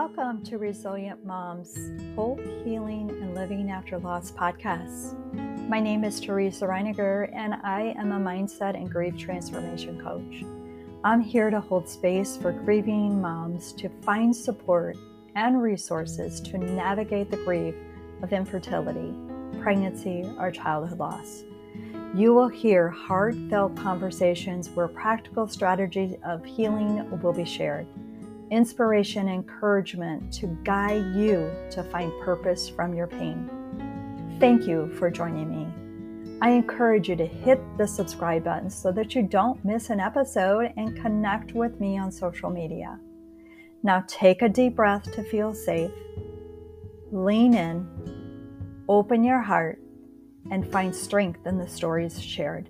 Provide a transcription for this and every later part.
Welcome to Resilient Moms Hope, Healing, and Living After Loss podcast. My name is Teresa Reiniger, and I am a mindset and grief transformation coach. I'm here to hold space for grieving moms to find support and resources to navigate the grief of infertility, pregnancy, or childhood loss. You will hear heartfelt conversations where practical strategies of healing will be shared inspiration, encouragement to guide you to find purpose from your pain. Thank you for joining me. I encourage you to hit the subscribe button so that you don't miss an episode and connect with me on social media. Now take a deep breath to feel safe. Lean in, open your heart, and find strength in the stories shared.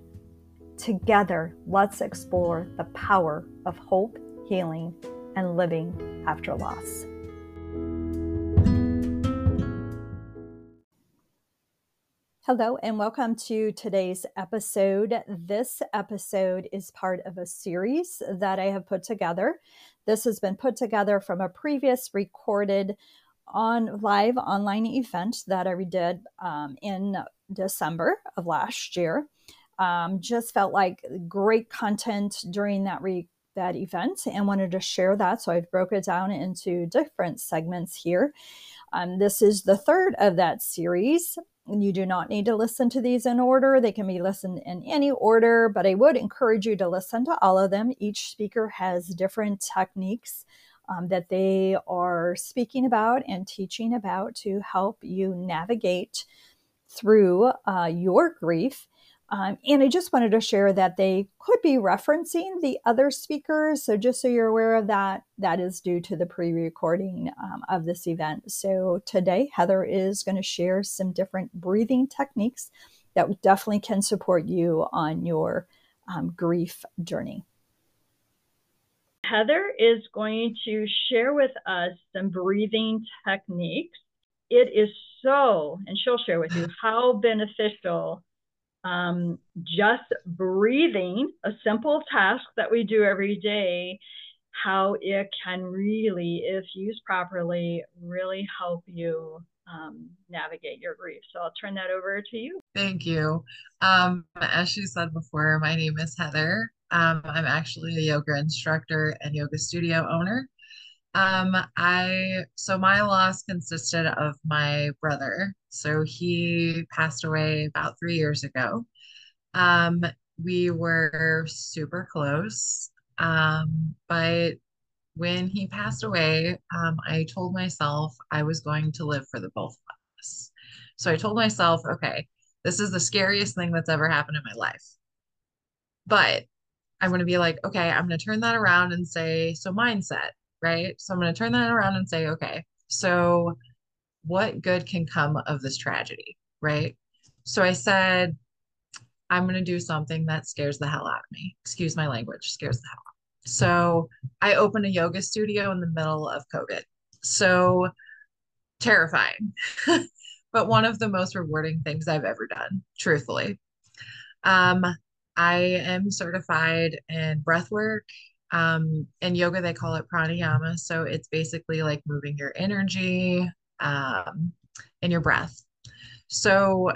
Together, let's explore the power of hope, healing, and living after loss. Hello, and welcome to today's episode. This episode is part of a series that I have put together. This has been put together from a previous recorded on live online event that I did um, in December of last year. Um, just felt like great content during that re- that event and wanted to share that. So I've broke it down into different segments here. Um, this is the third of that series. You do not need to listen to these in order. They can be listened in any order, but I would encourage you to listen to all of them. Each speaker has different techniques um, that they are speaking about and teaching about to help you navigate through uh, your grief um, and I just wanted to share that they could be referencing the other speakers. So, just so you're aware of that, that is due to the pre recording um, of this event. So, today, Heather is going to share some different breathing techniques that definitely can support you on your um, grief journey. Heather is going to share with us some breathing techniques. It is so, and she'll share with you how beneficial um, just breathing, a simple task that we do every day, how it can really, if used properly, really help you um, navigate your grief. So I'll turn that over to you. Thank you. Um, as she said before, my name is Heather. Um, I'm actually a yoga instructor and yoga studio owner. Um, I so my loss consisted of my brother. So he passed away about three years ago. Um, we were super close. Um, but when he passed away, um, I told myself I was going to live for the both of us. So I told myself, okay, this is the scariest thing that's ever happened in my life. But I'm going to be like, okay, I'm going to turn that around and say, so mindset, right? So I'm going to turn that around and say, okay, so what good can come of this tragedy, right? So I said, I'm going to do something that scares the hell out of me. Excuse my language, scares the hell out. So I opened a yoga studio in the middle of COVID. So terrifying, but one of the most rewarding things I've ever done, truthfully. Um, I am certified in breath work. Um, in yoga, they call it pranayama. So it's basically like moving your energy um, and your breath. So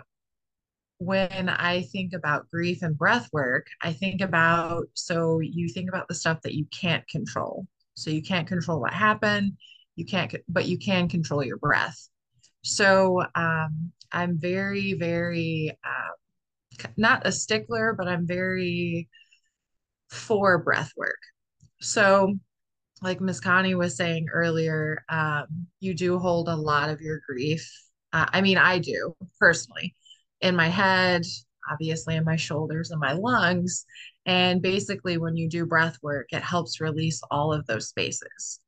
when I think about grief and breath work, I think about so you think about the stuff that you can't control. So you can't control what happened, you can't, but you can control your breath. So um, I'm very, very uh, not a stickler, but I'm very for breath work. So, like Miss Connie was saying earlier, um, you do hold a lot of your grief. Uh, I mean, I do personally in my head, obviously in my shoulders and my lungs. And basically, when you do breath work, it helps release all of those spaces.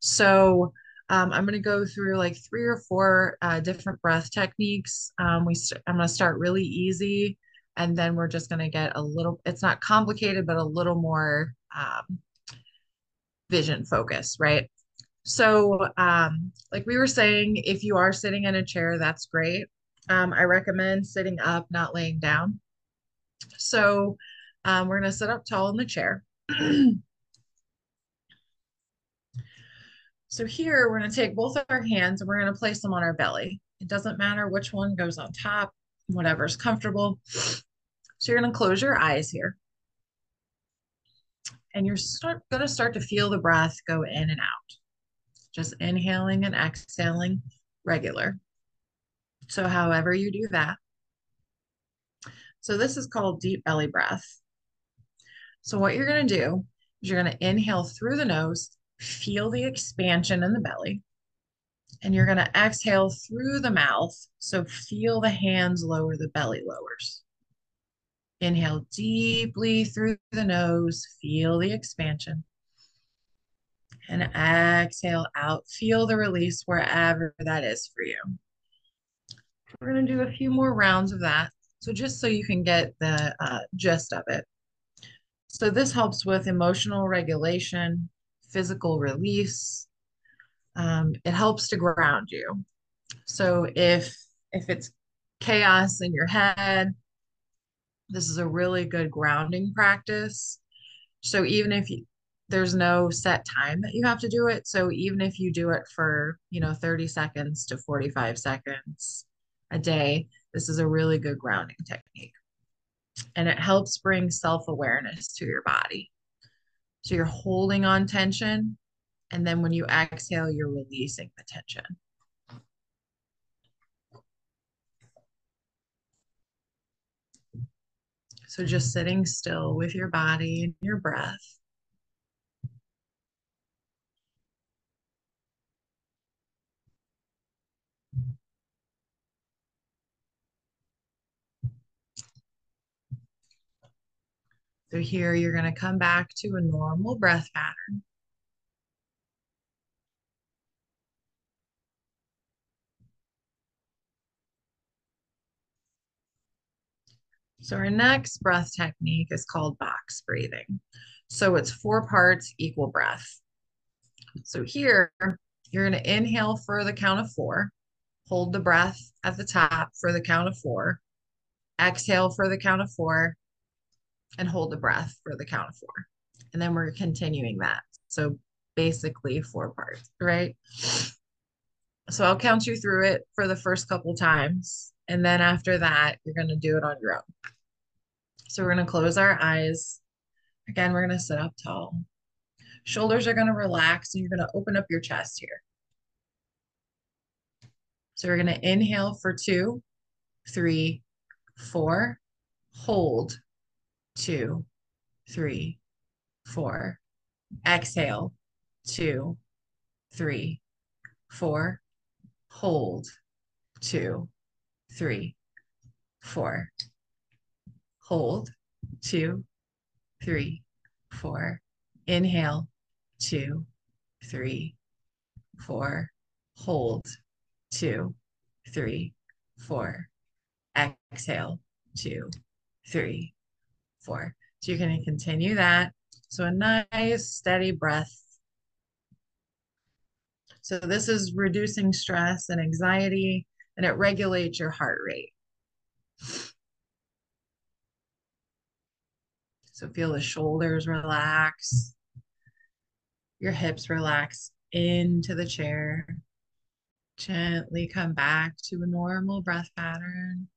So, um, I'm going to go through like three or four uh, different breath techniques. Um, we st- I'm going to start really easy, and then we're just going to get a little. It's not complicated, but a little more um, vision focus, right? So, um, like we were saying, if you are sitting in a chair, that's great. Um, I recommend sitting up, not laying down. So um, we're going to sit up tall in the chair. So here we're going to take both of our hands and we're going to place them on our belly. It doesn't matter which one goes on top, whatever's comfortable. So you're going to close your eyes here. And you're start, going to start to feel the breath go in and out. Just inhaling and exhaling regular. So however you do that. So this is called deep belly breath. So what you're going to do is you're going to inhale through the nose, feel the expansion in the belly, and you're going to exhale through the mouth. So feel the hands lower, the belly lowers. Inhale deeply through the nose, feel the expansion. And exhale out, feel the release wherever that is for you. We're going to do a few more rounds of that. So just so you can get the uh, gist of it. So this helps with emotional regulation, physical release. Um, it helps to ground you. So if if it's chaos in your head, this is a really good grounding practice. So even if you, there's no set time that you have to do it, so even if you do it for, you know, 30 seconds to 45 seconds a day, this is a really good grounding technique. And it helps bring self-awareness to your body. So you're holding on tension, and then when you exhale, you're releasing the tension. So just sitting still with your body and your breath. So here you're going to come back to a normal breath pattern. So our next breath technique is called box breathing. So it's four parts equal breath. So here you're going to inhale for the count of four, hold the breath at the top for the count of four, exhale for the count of four, and hold the breath for the count of four. And then we're continuing that. So basically four parts, right? So I'll count you through it for the first couple times. And then after that, you're going to do it on your own. So we're going to close our eyes. Again, we're going to sit up tall. Shoulders are going to relax and you're going to open up your chest here. So we're going to inhale for two, three, four, hold, two, three, four. Exhale, two, three, four. Hold, two, three, four hold, two, three, four. Inhale, two, three, four. Hold, two, three, four. Exhale, two, three, four. So you're going to continue that. So a nice steady breath. So this is reducing stress and anxiety, and it regulates your heart rate. So feel the shoulders relax, your hips relax into the chair. Gently come back to a normal breath pattern.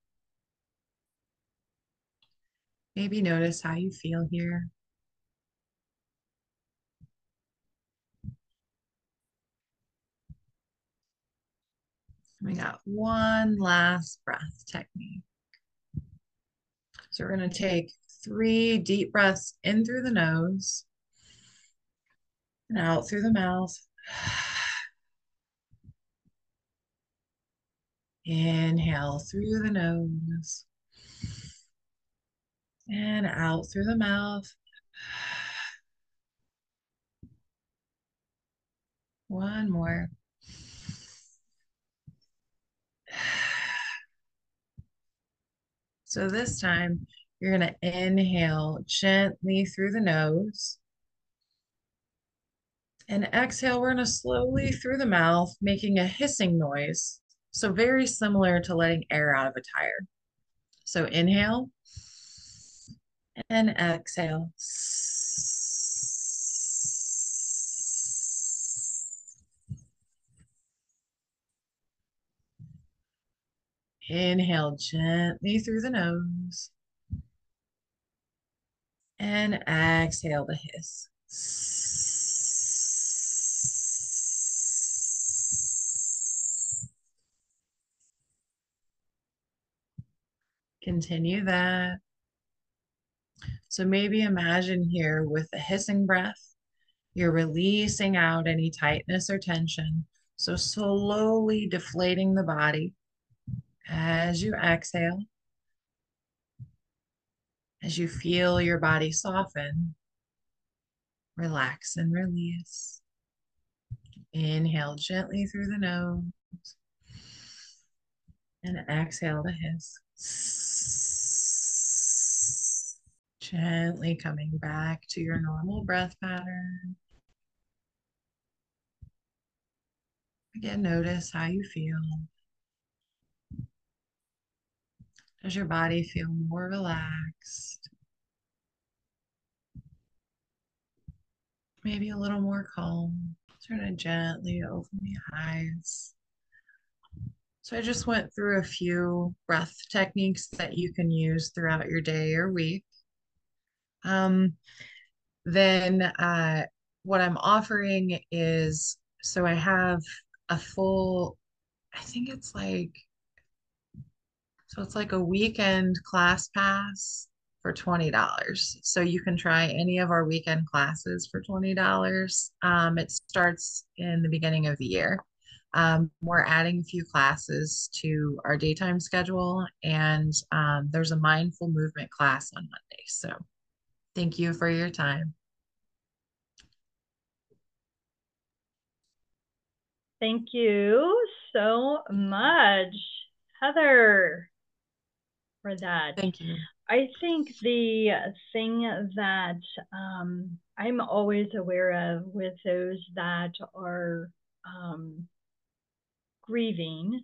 Maybe notice how you feel here. We got one last breath technique. So we're going to take three deep breaths in through the nose and out through the mouth. Inhale through the nose and out through the mouth. One more. So this time you're going to inhale gently through the nose. And exhale, we're going to slowly through the mouth, making a hissing noise. So very similar to letting air out of a tire. So inhale and exhale. Inhale gently through the nose. And exhale the hiss. Continue that. So maybe imagine here with the hissing breath, you're releasing out any tightness or tension. So slowly deflating the body as you exhale. As you feel your body soften, relax and release. Inhale gently through the nose and exhale to hiss. Gently coming back to your normal breath pattern. Again, notice how you feel. Does your body feel more relaxed? Maybe a little more calm. Try to gently open the eyes. So I just went through a few breath techniques that you can use throughout your day or week. Um, then uh, what I'm offering is so I have a full, I think it's like, so it's like a weekend class pass for $20. So you can try any of our weekend classes for $20. Um, it starts in the beginning of the year. Um, we're adding a few classes to our daytime schedule, and um, there's a mindful movement class on Monday. So thank you for your time. Thank you so much, Heather, for that. Thank you. I think the thing that um, I'm always aware of with those that are um, grieving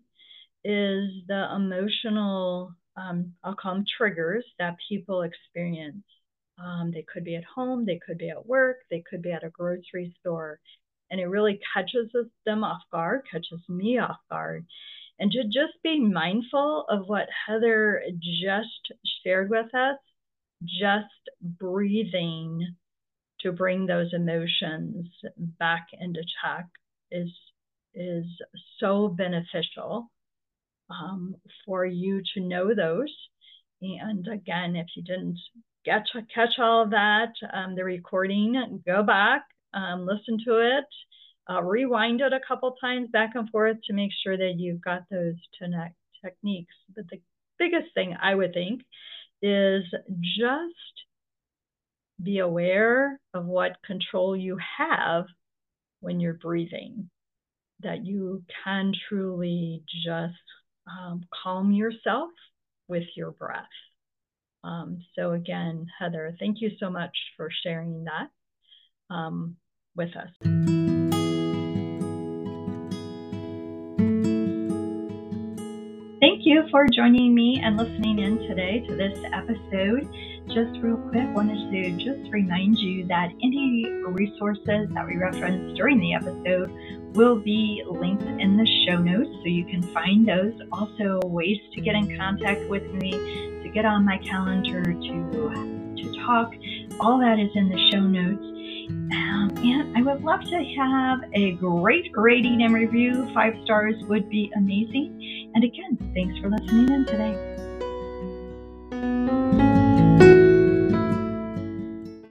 is the emotional, um, I'll call them triggers that people experience. Um, they could be at home, they could be at work, they could be at a grocery store. And it really catches them off guard, catches me off guard. And to just be mindful of what Heather just shared with us, just breathing to bring those emotions back into check is is so beneficial um, for you to know those. And again, if you didn't get catch all of that, um, the recording, go back, um, listen to it, uh, rewind it a couple times back and forth to make sure that you've got those techniques. But the biggest thing I would think is just be aware of what control you have when you're breathing that you can truly just um, calm yourself with your breath. Um, so, again, Heather, thank you so much for sharing that um, with us. Thank you for joining me and listening in today to this episode. Just real quick, wanted to just remind you that any resources that we referenced during the episode will be linked in the show notes so you can find those. Also, ways to get in contact with me, to get on my calendar, to, to talk. All that is in the show notes. Um, and I would love to have a great rating and review. Five stars would be amazing. And again, thanks for listening in today.